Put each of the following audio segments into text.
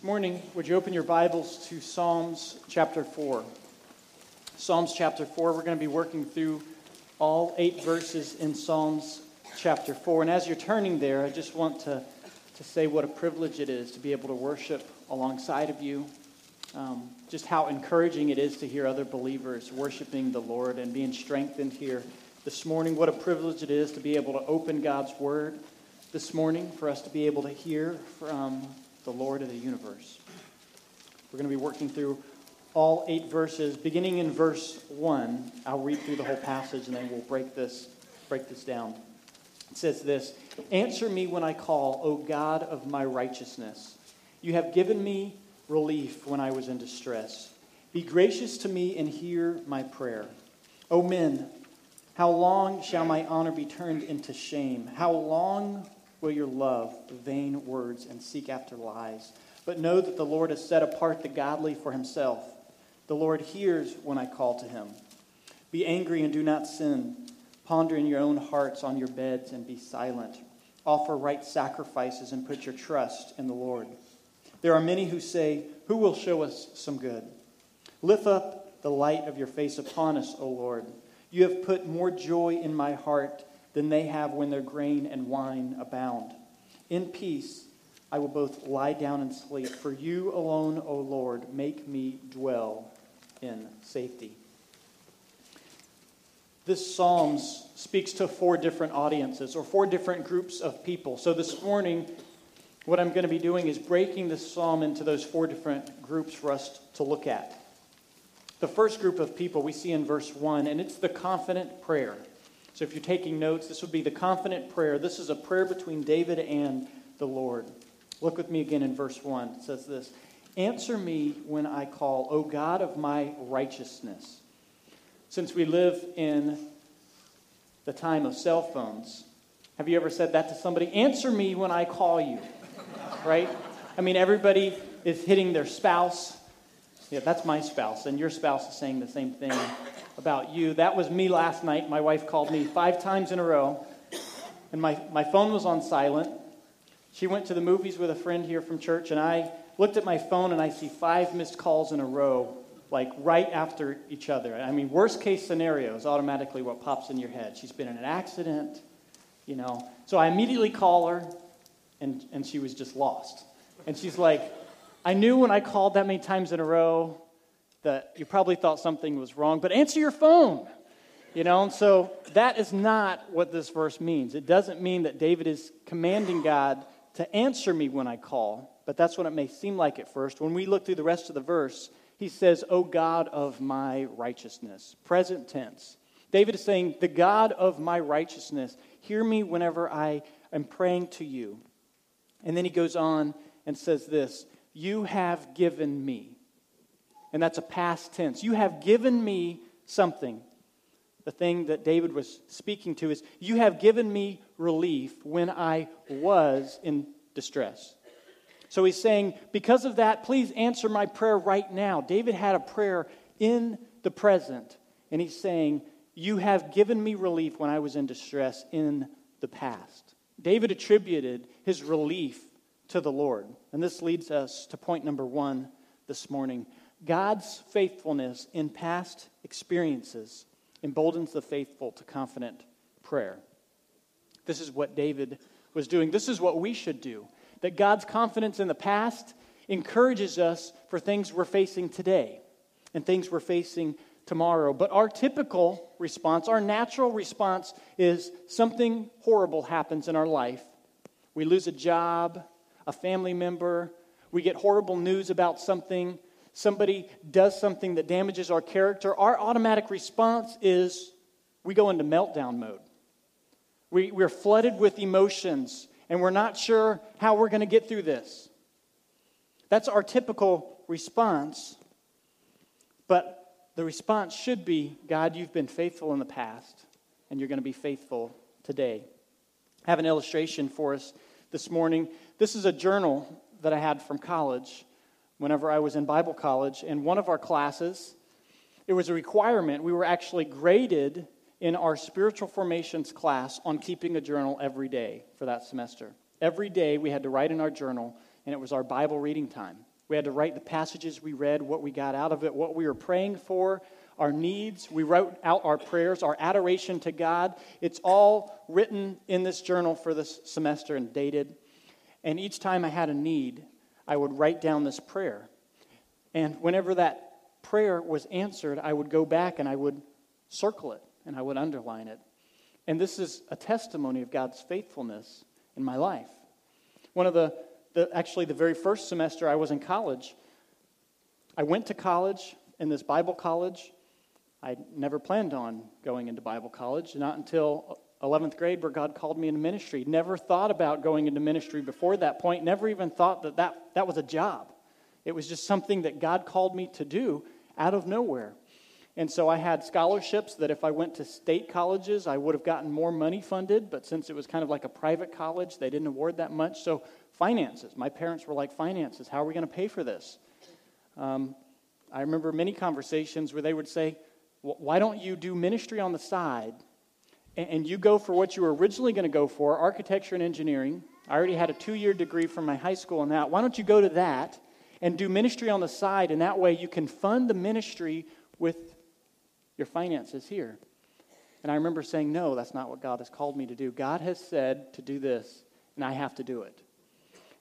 This morning, would you open your Bibles to Psalms chapter 4? Psalms chapter 4, we're going to be working through all eight verses in Psalms chapter 4. And as you're turning there, I just want to, to say what a privilege it is to be able to worship alongside of you. Um, just how encouraging it is to hear other believers worshiping the Lord and being strengthened here this morning. What a privilege it is to be able to open God's Word this morning, for us to be able to hear from the Lord of the universe. We're going to be working through all eight verses, beginning in verse 1. I'll read through the whole passage and then we'll break this, break this down. It says this Answer me when I call, O God of my righteousness. You have given me relief when I was in distress. Be gracious to me and hear my prayer. O men, how long shall my honor be turned into shame? How long will your love vain words and seek after lies? But know that the Lord has set apart the godly for himself. The Lord hears when I call to him. Be angry and do not sin. Ponder in your own hearts on your beds and be silent. Offer right sacrifices and put your trust in the Lord. There are many who say, Who will show us some good? Lift up the light of your face upon us, O Lord. You have put more joy in my heart than they have when their grain and wine abound. In peace, I will both lie down and sleep. For you alone, O Lord, make me dwell in safety. This Psalms speaks to four different audiences or four different groups of people. So this morning, what I'm going to be doing is breaking this psalm into those four different groups for us to look at. The first group of people we see in verse 1, and it's the confident prayer. So if you're taking notes, this would be the confident prayer. This is a prayer between David and the Lord. Look with me again in verse 1. It says this Answer me when I call, O God of my righteousness. Since we live in the time of cell phones, have you ever said that to somebody? Answer me when I call you. right? I mean, everybody is hitting their spouse. Yeah, that's my spouse, and your spouse is saying the same thing about you. That was me last night. My wife called me five times in a row, and my, my phone was on silent. She went to the movies with a friend here from church, and I looked at my phone and I see five missed calls in a row, like right after each other. I mean, worst case scenario is automatically what pops in your head. She's been in an accident, you know. So I immediately call her, and, and she was just lost. And she's like, I knew when I called that many times in a row that you probably thought something was wrong, but answer your phone. You know, and so that is not what this verse means. It doesn't mean that David is commanding God to answer me when I call, but that's what it may seem like at first. When we look through the rest of the verse, he says, O God of my righteousness, present tense. David is saying, The God of my righteousness, hear me whenever I am praying to you. And then he goes on and says this You have given me. And that's a past tense. You have given me something. The thing that David was speaking to is, You have given me relief when I was in distress. So he's saying, Because of that, please answer my prayer right now. David had a prayer in the present, and he's saying, You have given me relief when I was in distress in the past. David attributed his relief to the Lord. And this leads us to point number one this morning. God's faithfulness in past experiences emboldens the faithful to confident prayer. This is what David was doing. This is what we should do. That God's confidence in the past encourages us for things we're facing today and things we're facing tomorrow. But our typical response, our natural response, is something horrible happens in our life. We lose a job, a family member, we get horrible news about something somebody does something that damages our character, our automatic response is we go into meltdown mode. We, we're flooded with emotions and we're not sure how we're going to get through this. That's our typical response. But the response should be God, you've been faithful in the past, and you're going to be faithful today. I have an illustration for us this morning. This is a journal that I had from college whenever I was in Bible college. In one of our classes, it was a requirement. We were actually graded in our spiritual formations class on keeping a journal every day for that semester. Every day we had to write in our journal, and it was our Bible reading time. We had to write the passages we read, what we got out of it, what we were praying for, our needs. We wrote out our prayers, our adoration to God. It's all written in this journal for this semester and dated. And each time I had a need, I would write down this prayer. And whenever that prayer was answered, I would go back and I would circle it and I would underline it. And this is a testimony of God's faithfulness in my life. One of the, the actually, the very first semester I was in college, I went to college in this Bible college. I never planned on going into Bible college, not until 11th grade where God called me into ministry. Never thought about going into ministry before that point, never even thought that that, that was a job. It was just something that God called me to do out of nowhere. And so I had scholarships that if I went to state colleges, I would have gotten more money funded. But since it was kind of like a private college, they didn't award that much. So, finances. My parents were like, finances. How are we going to pay for this? Um, I remember many conversations where they would say, why don't you do ministry on the side and you go for what you were originally going to go for, architecture and engineering? I already had a two year degree from my high school in that. Why don't you go to that and do ministry on the side? And that way you can fund the ministry with your finances here. And I remember saying, No, that's not what God has called me to do. God has said to do this, and I have to do it.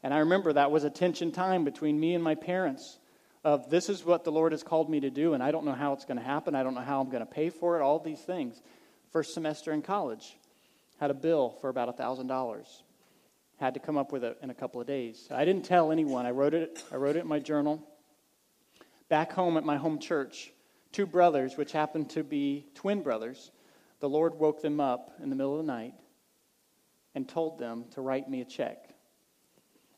And I remember that was a tension time between me and my parents of this is what the Lord has called me to do, and I don't know how it's going to happen. I don't know how I'm going to pay for it, all these things. First semester in college, had a bill for about $1,000. Had to come up with it in a couple of days. I didn't tell anyone. I wrote it, I wrote it in my journal. Back home at my home church, two brothers, which happened to be twin brothers, the Lord woke them up in the middle of the night and told them to write me a check.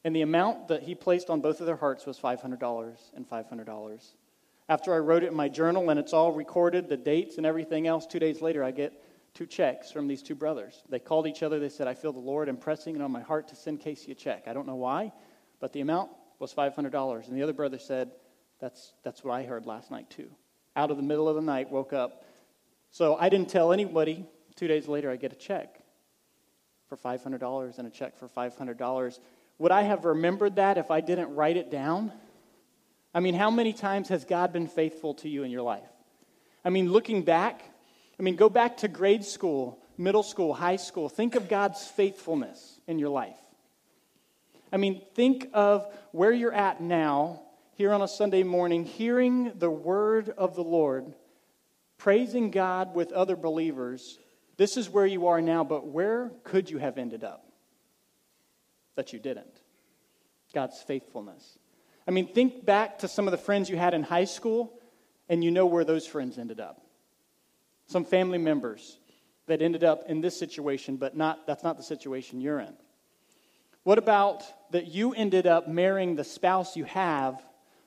And the amount that he placed on both of their hearts was $500 and $500. After I wrote it in my journal and it's all recorded, the dates and everything else, two days later, I get two checks from these two brothers. They called each other. They said, I feel the Lord impressing it on my heart to send Casey a check. I don't know why, but the amount was $500. And the other brother said, That's, that's what I heard last night, too out of the middle of the night, woke up. So I didn't tell anybody. Two days later, I get a check for $500 and a check for $500. Would I have remembered that if I didn't write it down? I mean, how many times has God been faithful to you in your life? I mean, looking back, I mean, go back to grade school, middle school, high school. Think of God's faithfulness in your life. I mean, think of where you're at now here on a Sunday morning, hearing the word of the Lord, praising God with other believers, this is where you are now, but where could you have ended up? That you didn't. God's faithfulness. I mean, think back to some of the friends you had in high school, and you know where those friends ended up. Some family members that ended up in this situation, but not, that's not the situation you're in. What about that you ended up marrying the spouse you have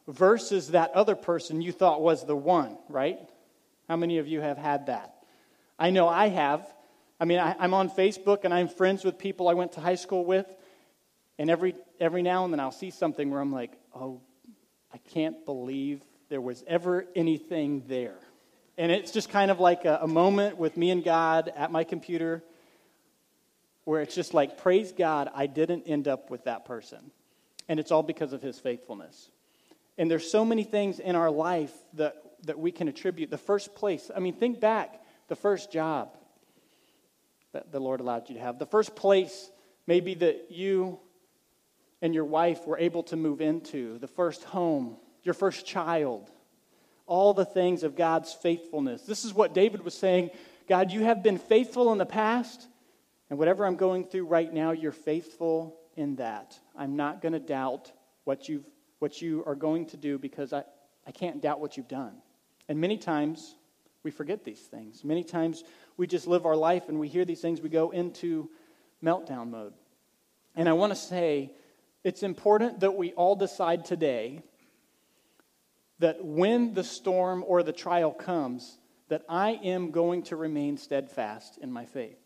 versus that other person you thought was the one, right? How many of you have had that? I know I have. I mean, I, am on Facebook and I'm friends with people I went to high school with, and every, every now and then I'll see something where I'm like, oh, I can't believe there was ever anything there. And it's just kind of like a, a moment with me and God at my computer where it's just like, praise God, I didn't end up with that person. And it's all because of his faithfulness. And there's so many things in our life that, that we can attribute. The first place, I mean, think back the first job that the Lord allowed you to have, the first place maybe that you and your wife were able to move into, the first home, your first child, all the things of God's faithfulness. This is what David was saying God, you have been faithful in the past, and whatever I'm going through right now, you're faithful in that. I'm not going to doubt what you've what you are going to do because I, I can't doubt what you've done. And many times we forget these things. Many times we just live our life and we hear these things, we go into meltdown mode. And I want to say it's important that we all decide today that when the storm or the trial comes, that I am going to remain steadfast in my faith.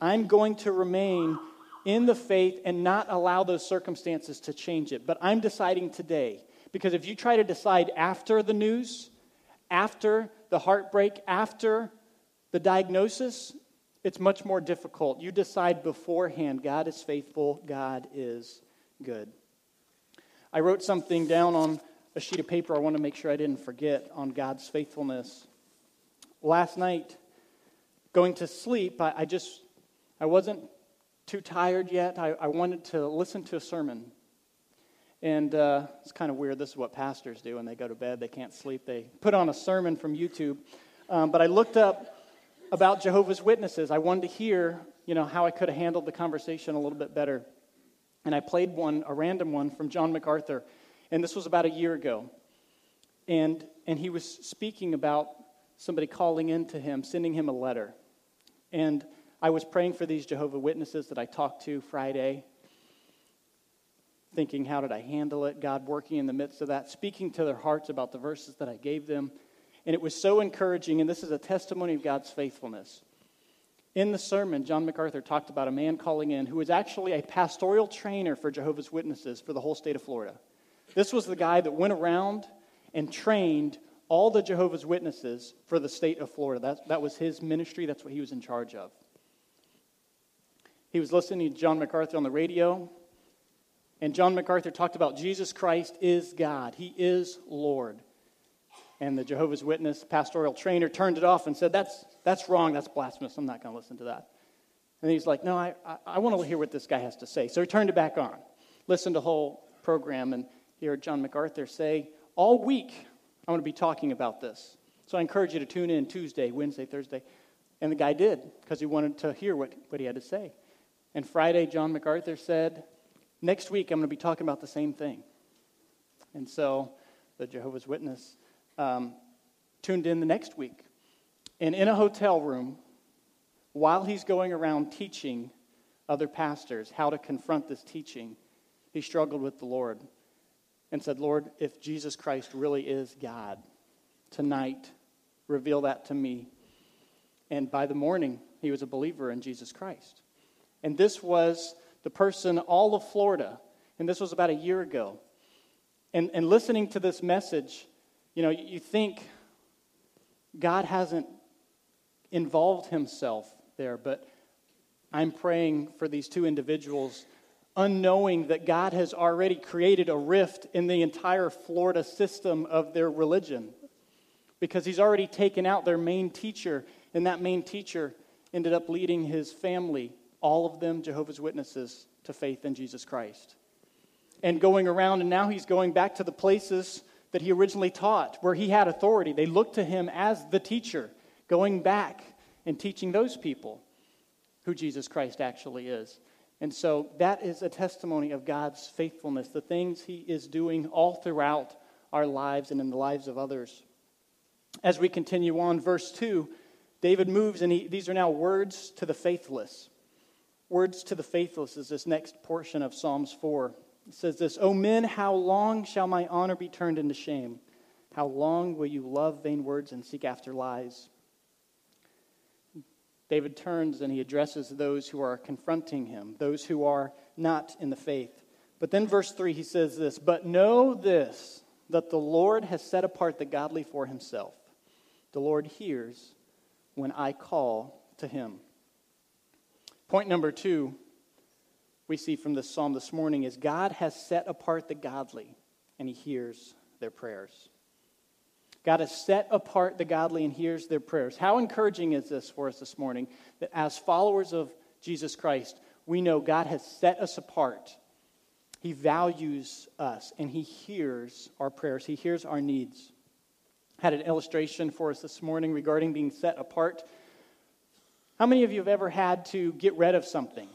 I'm going to remain in the faith and not allow those circumstances to change it. But I'm deciding today. Because if you try to decide after the news, after the heartbreak, after the diagnosis, it's much more difficult. You decide beforehand God is faithful, God is good. I wrote something down on a sheet of paper I want to make sure I didn't forget on God's faithfulness. Last night, going to sleep, I, I just, I wasn't too tired yet. I, I wanted to listen to a sermon. And uh, it's kind of weird. This is what pastors do when they go to bed. They can't sleep. They put on a sermon from YouTube. Um, but I looked up about Jehovah's Witnesses. I wanted to hear, you know, how I could have handled the conversation a little bit better. And I played one, a random one from John MacArthur. And this was about a year ago. And, and he was speaking about somebody calling in to him, sending him a letter. And I was praying for these Jehovah Witnesses that I talked to Friday, thinking, how did I handle it? God working in the midst of that, speaking to their hearts about the verses that I gave them. And it was so encouraging, and this is a testimony of God's faithfulness. In the sermon, John MacArthur talked about a man calling in who was actually a pastoral trainer for Jehovah's Witnesses for the whole state of Florida. This was the guy that went around and trained all the Jehovah's Witnesses for the state of Florida. That, that was his ministry, that's what he was in charge of. He was listening to John MacArthur on the radio, and John MacArthur talked about Jesus Christ is God, He is Lord. And the Jehovah's Witness pastoral trainer turned it off and said, That's, that's wrong, that's blasphemous, I'm not going to listen to that. And he's like, No, I, I, I want to hear what this guy has to say. So he turned it back on, listened to the whole program, and hear John MacArthur say, All week I'm going to be talking about this. So I encourage you to tune in Tuesday, Wednesday, Thursday. And the guy did because he wanted to hear what, what he had to say. And Friday, John MacArthur said, Next week, I'm going to be talking about the same thing. And so the Jehovah's Witness um, tuned in the next week. And in a hotel room, while he's going around teaching other pastors how to confront this teaching, he struggled with the Lord and said, Lord, if Jesus Christ really is God, tonight, reveal that to me. And by the morning, he was a believer in Jesus Christ. And this was the person, all of Florida, and this was about a year ago. And, and listening to this message, you know, you think God hasn't involved himself there, but I'm praying for these two individuals, unknowing that God has already created a rift in the entire Florida system of their religion because he's already taken out their main teacher, and that main teacher ended up leading his family all of them Jehovah's Witnesses to faith in Jesus Christ. And going around, and now he's going back to the places that he originally taught, where he had authority. They looked to him as the teacher, going back and teaching those people who Jesus Christ actually is. And so that is a testimony of God's faithfulness, the things he is doing all throughout our lives and in the lives of others. As we continue on, verse 2, David moves, and he, these are now words to the faithless. Words to the faithless is this next portion of Psalms 4. Says this O men, how long shall my honor be turned into shame? How long will you love vain words and seek after lies? David turns and he addresses those who are confronting him, those who are not in the faith. But then, verse 3, he says this But know this, that the Lord has set apart the godly for himself. The Lord hears when I call to him. Point number two we see from this psalm this morning is God has set apart the godly and he hears their prayers. God has set apart the godly and hears their prayers. How encouraging is this for us this morning that as followers of Jesus Christ, we know God has set us apart. He values us and He hears our prayers, He hears our needs. Had an illustration for us this morning regarding being set apart. How many of you have ever had to get rid of something?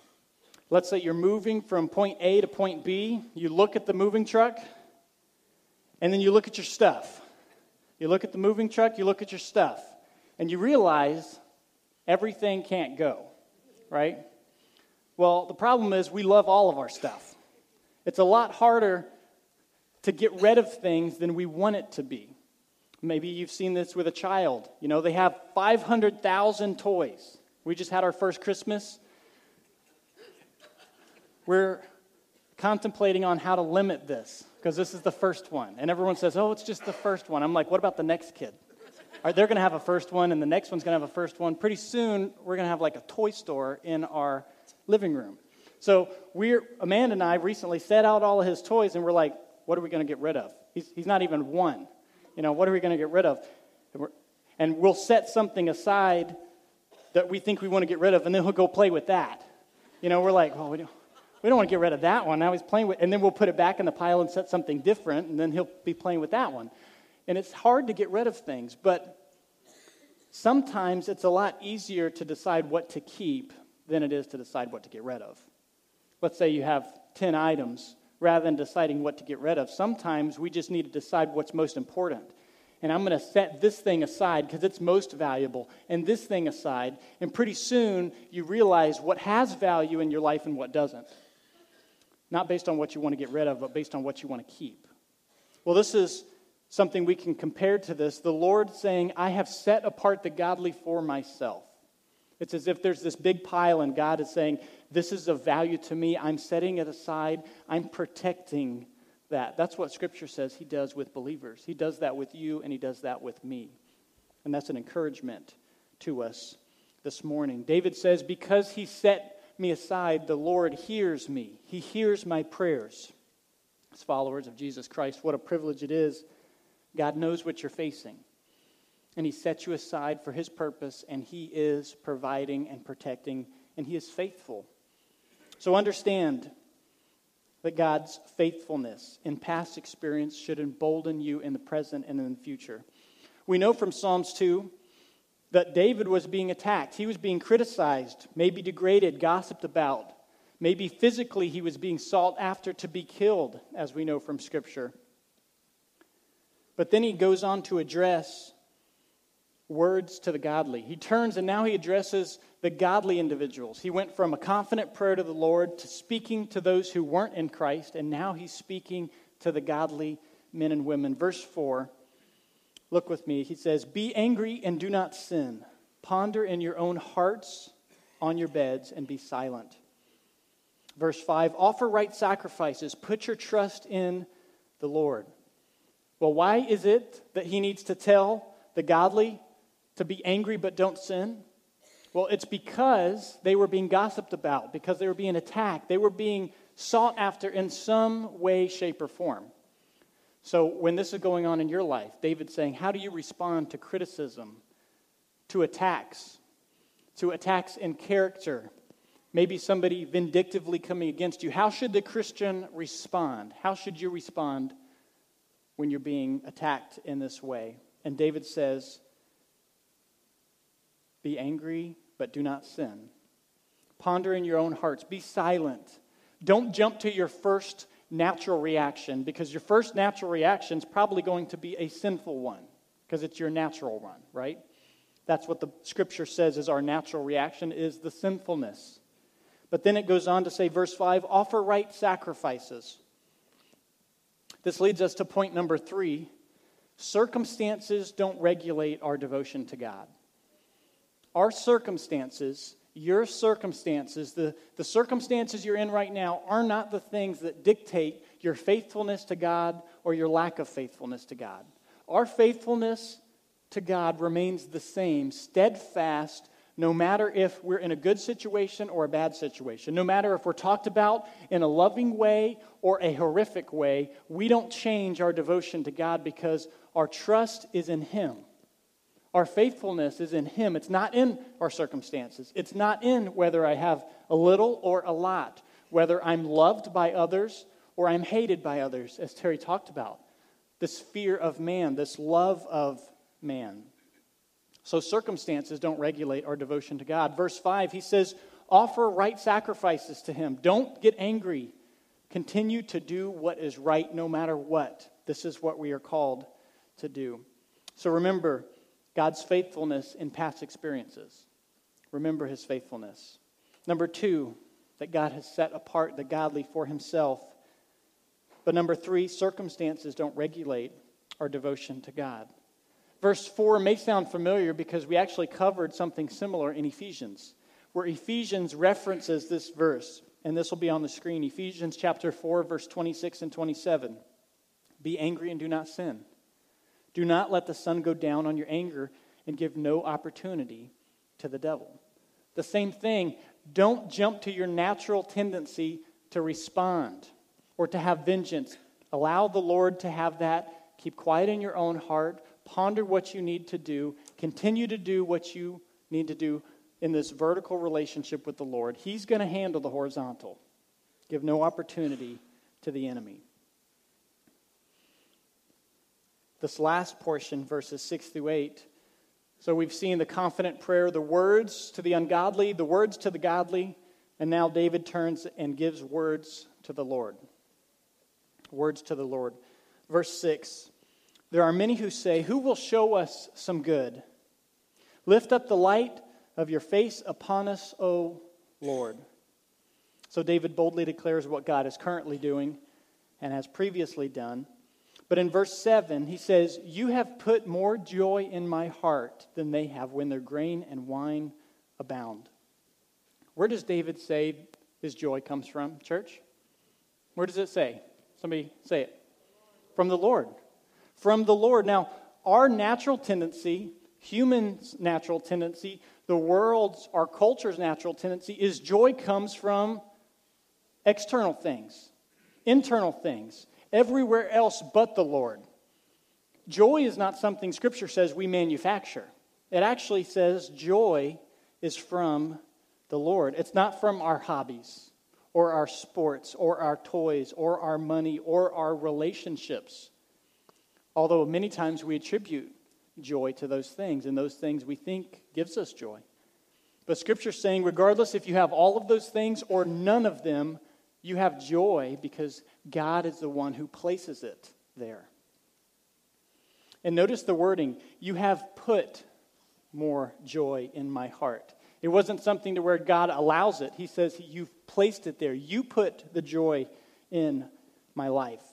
Let's say you're moving from point A to point B. You look at the moving truck, and then you look at your stuff. You look at the moving truck, you look at your stuff, and you realize everything can't go, right? Well, the problem is we love all of our stuff. It's a lot harder to get rid of things than we want it to be. Maybe you've seen this with a child. You know, they have 500,000 toys. We just had our first Christmas. We're contemplating on how to limit this because this is the first one. And everyone says, oh, it's just the first one. I'm like, what about the next kid? Are they're going to have a first one, and the next one's going to have a first one. Pretty soon, we're going to have like a toy store in our living room. So we're Amanda and I recently set out all of his toys, and we're like, What are we going to get rid of? He's, he's not even one. You know, what are we going to get rid of? And we'll set something aside that we think we want to get rid of, and then he'll go play with that. You know, we're like, well, we don't, we don't want to get rid of that one. Now he's playing with, and then we'll put it back in the pile and set something different, and then he'll be playing with that one. And it's hard to get rid of things, but sometimes it's a lot easier to decide what to keep than it is to decide what to get rid of. Let's say you have 10 items. Rather than deciding what to get rid of, sometimes we just need to decide what's most important. And I'm going to set this thing aside because it's most valuable, and this thing aside. And pretty soon, you realize what has value in your life and what doesn't. Not based on what you want to get rid of, but based on what you want to keep. Well, this is something we can compare to this. The Lord saying, I have set apart the godly for myself. It's as if there's this big pile, and God is saying, This is of value to me. I'm setting it aside. I'm protecting that. That's what Scripture says He does with believers. He does that with you, and He does that with me. And that's an encouragement to us this morning. David says, Because He set me aside, the Lord hears me. He hears my prayers. As followers of Jesus Christ, what a privilege it is. God knows what you're facing and He sets you aside for His purpose, and He is providing and protecting, and He is faithful. So understand that God's faithfulness in past experience should embolden you in the present and in the future. We know from Psalms 2 that David was being attacked. He was being criticized, maybe degraded, gossiped about. Maybe physically he was being sought after to be killed, as we know from Scripture. But then he goes on to address words to the godly. He turns and now he addresses the godly individuals. He went from a confident prayer to the Lord to speaking to those who weren't in Christ, and now he's speaking to the godly men and women. Verse 4, look with me. He says, Be angry and do not sin. Ponder in your own hearts on your beds and be silent. Verse 5 Offer right sacrifices, put your trust in the Lord. Well, why is it that he needs to tell the godly to be angry but don't sin? Well, it's because they were being gossiped about, because they were being attacked, they were being sought after in some way, shape, or form. So when this is going on in your life, David's saying, How do you respond to criticism, to attacks, to attacks in character? Maybe somebody vindictively coming against you. How should the Christian respond? How should you respond when you're being attacked in this way? And David says, be angry, but do not sin. Ponder in your own hearts. Be silent. Don't jump to your first natural reaction because your first natural reaction is probably going to be a sinful one because it's your natural one, right? That's what the scripture says is our natural reaction is the sinfulness. But then it goes on to say, verse 5 offer right sacrifices. This leads us to point number three circumstances don't regulate our devotion to God our circumstances, your circumstances, the, the circumstances you're in right now, are not the things that dictate your faithfulness to God or your lack of faithfulness to God. Our faithfulness to God remains the same, steadfast, no matter if we're in a good situation or a bad situation. No matter if we're talked about in a loving way or a horrific way, we don't change our devotion to God because our trust is in Him. Our faithfulness is in Him. It's not in our circumstances. It's not in whether I have a little or a lot, whether I'm loved by others or I'm hated by others, as Terry talked about. This fear of man, this love of man. So circumstances don't regulate our devotion to God. Verse 5, he says, Offer right sacrifices to Him. Don't get angry. Continue to do what is right no matter what. This is what we are called to do. So remember, God's faithfulness in past experiences. Remember his faithfulness. Number two, that God has set apart the godly for himself. But number three, circumstances don't regulate our devotion to God. Verse 4 may sound familiar because we actually covered something similar in Ephesians, where Ephesians references this verse, and this will be on the screen. Ephesians chapter 4, verse 26 and 27. Be angry and do not sin. Do not let the sun go down on your anger and give no opportunity to the devil. The same thing, don't jump to your natural tendency to respond or to have vengeance Allow the Lord to have that. Keep quiet in your own heart. Ponder what you need to do. Continue to do what you need to do in this vertical relationship with the Lord. He's going to handle the horizontal. Give no opportunity to the enemy. This last portion, verses 6 through 8. So we've seen the confident prayer, the words to the ungodly, the words to the godly, and now David turns and gives words to the Lord. Words to the Lord. Verse 6 There are many who say, Who will show us some good? Lift up the light of your face upon us, O Lord. So David boldly declares what God is currently doing and has previously done. But in verse 7, he says, You have put more joy in my heart than they have when their grain and wine abound. Where does David say his joy comes from, church? Where does it say? Somebody say it. From the Lord. From the Lord. Now, our natural tendency, humans' natural tendency, the world's, our culture's natural tendency is joy comes from external things, internal things, everywhere else but the Lord. Joy is not something Scripture says we manufacture. It actually says joy is from the Lord. It's not from our hobbies or our sports or our toys or our money or our relationships. Although many times we attribute joy to those things, and those things we think gives us joy. But Scripture's saying, regardless if you have all of those things or none of them, you have joy because God is the one who places it there. And notice the wording you have put more joy in my heart. It wasn't something to where God allows it. He says, You've placed it there. You put the joy in my life.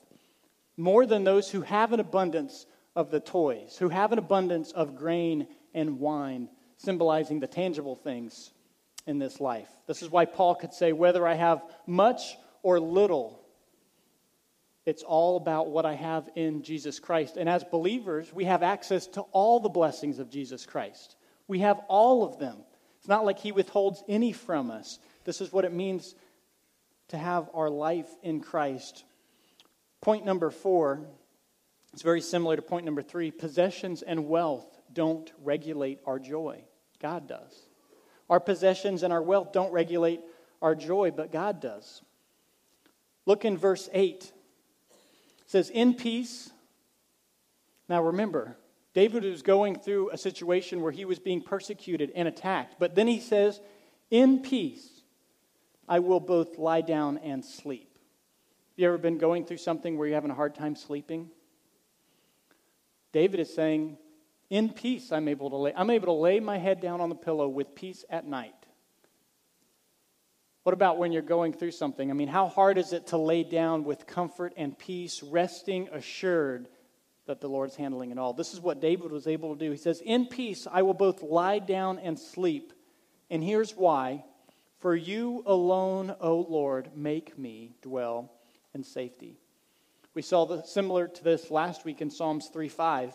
More than those who have an abundance of the toys, who have an abundance of grain and wine, symbolizing the tangible things in this life. This is why Paul could say, Whether I have much or little, it's all about what I have in Jesus Christ. And as believers, we have access to all the blessings of Jesus Christ. We have all of them. It's not like He withholds any from us. This is what it means to have our life in Christ. Point number four it's very similar to point number three possessions and wealth don't regulate our joy, God does. Our possessions and our wealth don't regulate our joy, but God does. Look in verse 8. Says, In peace. Now remember, David was going through a situation where he was being persecuted and attacked. But then he says, In peace, I will both lie down and sleep. Have you ever been going through something where you're having a hard time sleeping? David is saying, In peace, I'm able to lay. I'm able to lay my head down on the pillow with peace at night. What about when you're going through something? I mean, how hard is it to lay down with comfort and peace, resting assured that the Lord's handling it all? This is what David was able to do. He says, In peace I will both lie down and sleep. And here's why For you alone, O Lord, make me dwell in safety. We saw the, similar to this last week in Psalms 3 5.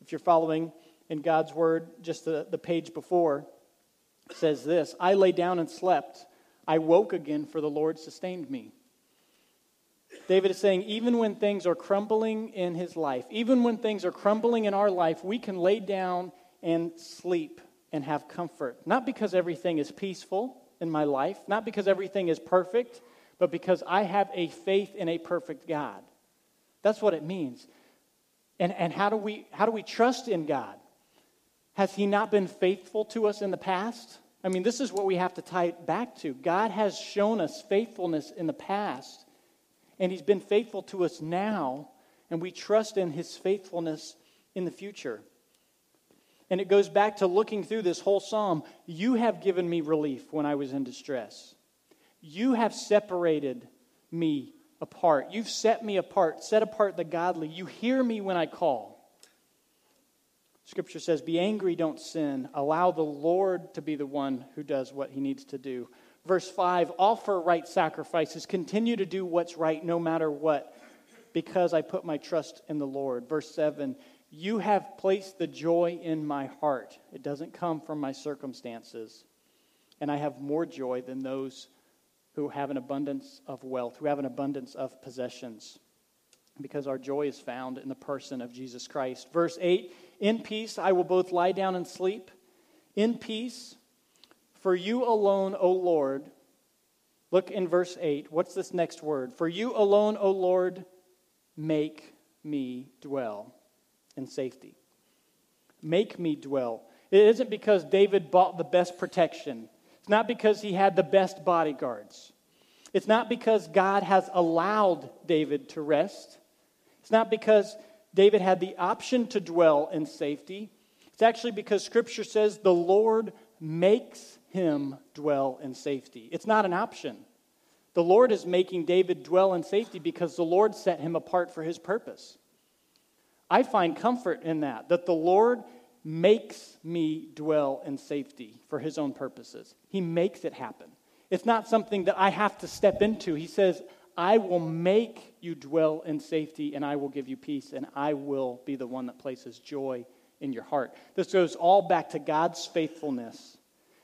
If you're following in God's word, just the, the page before says this I lay down and slept I woke again, for the Lord sustained me. David is saying, even when things are crumbling in his life, even when things are crumbling in our life, we can lay down and sleep and have comfort. Not because everything is peaceful in my life, not because everything is perfect, but because I have a faith in a perfect God. That's what it means. And, and how, do we, how do we trust in God? Has He not been faithful to us in the past? I mean, this is what we have to tie it back to. God has shown us faithfulness in the past, and He's been faithful to us now, and we trust in His faithfulness in the future. And it goes back to looking through this whole psalm. You have given me relief when I was in distress. You have separated me apart. You've set me apart, set apart the godly. You hear me when I call. Scripture says, Be angry, don't sin. Allow the Lord to be the one who does what he needs to do. Verse 5 Offer right sacrifices. Continue to do what's right no matter what, because I put my trust in the Lord. Verse 7 You have placed the joy in my heart. It doesn't come from my circumstances. And I have more joy than those who have an abundance of wealth, who have an abundance of possessions. because our joy is found in the person of Jesus Christ. Verse 8 In peace I will both lie down and sleep. In peace, for you alone, O Lord. Look in verse 8. What's this next word? For you alone, O Lord, make me dwell in safety. Make me dwell. It isn't because David bought the best protection, it's not because he had the best bodyguards. It's not because God has allowed David to rest. It's not because David had the option to dwell in safety. It's actually because Scripture says the Lord makes him dwell in safety. It's not an option. The Lord is making David dwell in safety because the Lord set him apart for his purpose. I find comfort in that, that the Lord makes me dwell in safety for his own purposes. He makes it happen. It's not something that I have to step into. He says, I will make you dwell in safety, and I will give you peace, and I will be the one that places joy in your heart. This goes all back to God's faithfulness,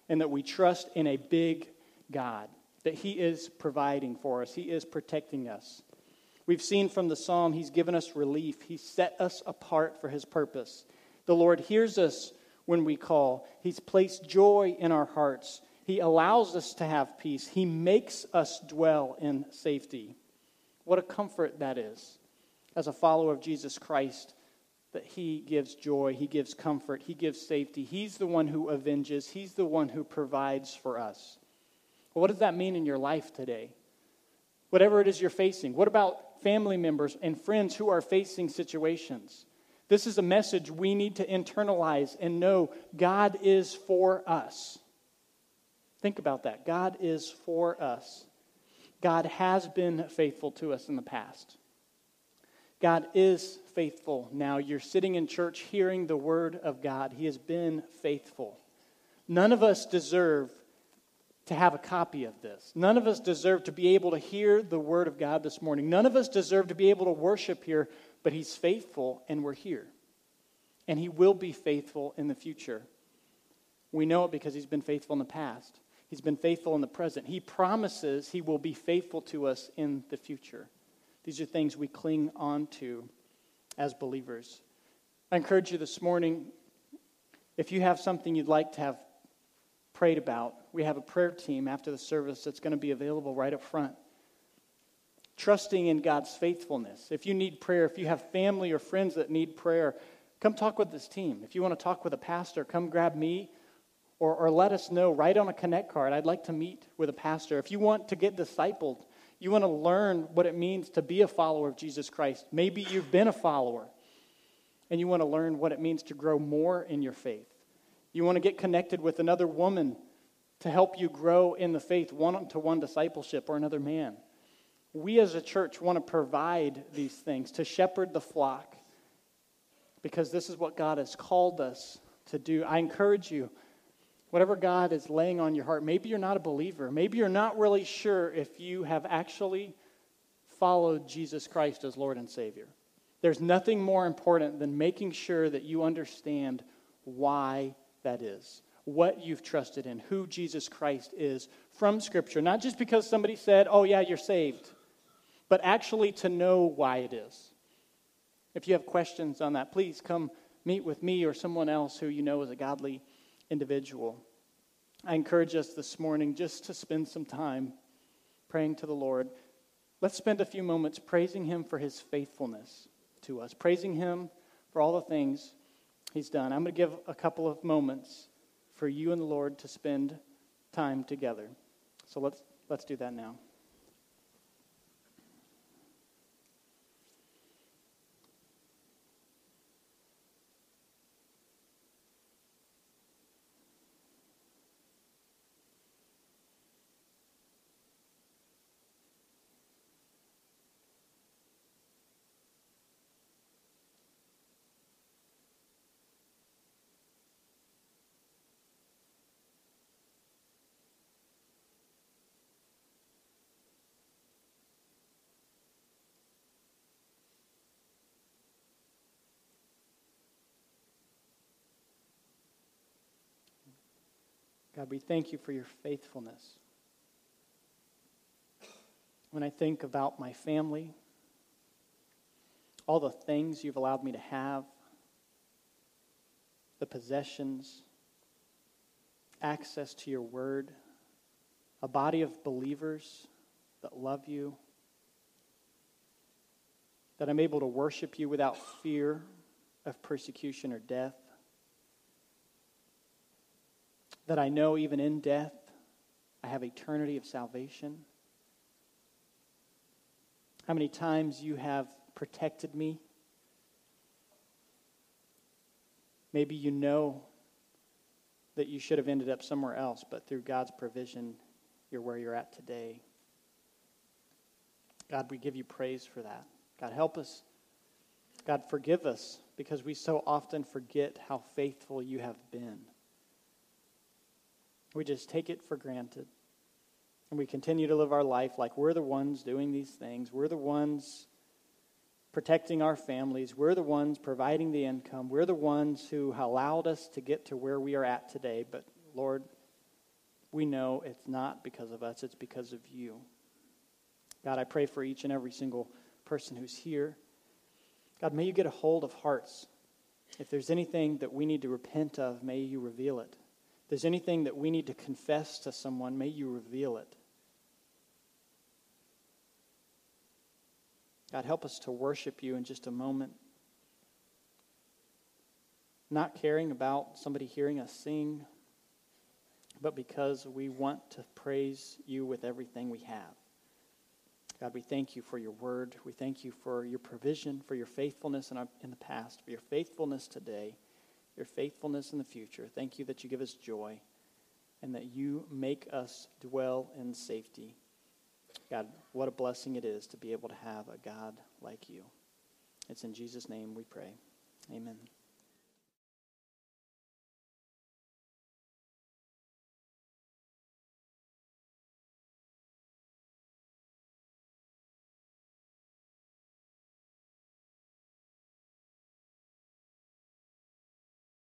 and that we trust in a big God, that He is providing for us, He is protecting us. We've seen from the psalm, He's given us relief, He set us apart for His purpose. The Lord hears us when we call, He's placed joy in our hearts. He allows us to have peace. He makes us dwell in safety. What a comfort that is as a follower of Jesus Christ that He gives joy, He gives comfort, He gives safety. He's the one who avenges, He's the one who provides for us. Well, what does that mean in your life today? Whatever it is you're facing. What about family members and friends who are facing situations? This is a message we need to internalize and know God is for us. Think about that. God is for us. God has been faithful to us in the past. God is faithful now. You're sitting in church hearing the word of God. He has been faithful. None of us deserve to have a copy of this. None of us deserve to be able to hear the word of God this morning. None of us deserve to be able to worship here, but He's faithful and we're here. And He will be faithful in the future. We know it because He's been faithful in the past. He's been faithful in the present. He promises he will be faithful to us in the future. These are things we cling on to as believers. I encourage you this morning, if you have something you'd like to have prayed about, we have a prayer team after the service that's going to be available right up front. Trusting in God's faithfulness. If you need prayer, if you have family or friends that need prayer, come talk with this team. If you want to talk with a pastor, come grab me or, or let us know, write on a connect card. I'd like to meet with a pastor. If you want to get discipled, you want to learn what it means to be a follower of Jesus Christ. Maybe you've been a follower and you want to learn what it means to grow more in your faith. You want to get connected with another woman to help you grow in the faith, one to one discipleship, or another man. We as a church want to provide these things to shepherd the flock because this is what God has called us to do. I encourage you whatever God is laying on your heart. Maybe you're not a believer. Maybe you're not really sure if you have actually followed Jesus Christ as Lord and Savior. There's nothing more important than making sure that you understand why that is, what you've trusted in, who Jesus Christ is from Scripture. Not just because somebody said, oh, yeah, you're saved, but actually to know why it is. If you have questions on that, please come meet with me or someone else who you know is a godly individual. I encourage us this morning just to spend some time praying to the Lord. Let's spend a few moments praising Him for His faithfulness to us, praising Him for all the things He's done. I'm going to give a couple of moments for you and the Lord to spend time together. So let's, let's do that now. God, we thank you for your faithfulness. When I think about my family, all the things you've allowed me to have, the possessions, access to your word, a body of believers that love you, that I'm able to worship you without fear of persecution or death, that I know even in death I have eternity of salvation. How many times you have protected me. Maybe you know that you should have ended up somewhere else, but through God's provision, you're where you're at today. God, we give you praise for that. God, help us. God, forgive us because we so often forget how faithful you have been. We just take it for granted. And we continue to live our life like we're the ones doing these things. We're the ones protecting our families. We're the ones providing the income. We're the ones who allowed us to get to where we are at today. But Lord, we know it's not because of us, it's because of you. God, I pray for each and every single person who's here. God, may you get a hold of hearts. If there's anything that we need to repent of, may you reveal it. There's anything that we need to confess to someone, may you reveal it. God, help us to worship you in just a moment. Not caring about somebody hearing us sing, but because we want to praise you with everything we have. God, we thank you for your word. We thank you for your provision, for your faithfulness in, our, in the past, for your faithfulness today, your faithfulness in the future. Thank you that you give us joy and that you make us dwell in safety. God, what a blessing it is to be able to have a God like you. It's in Jesus' name we pray. Amen.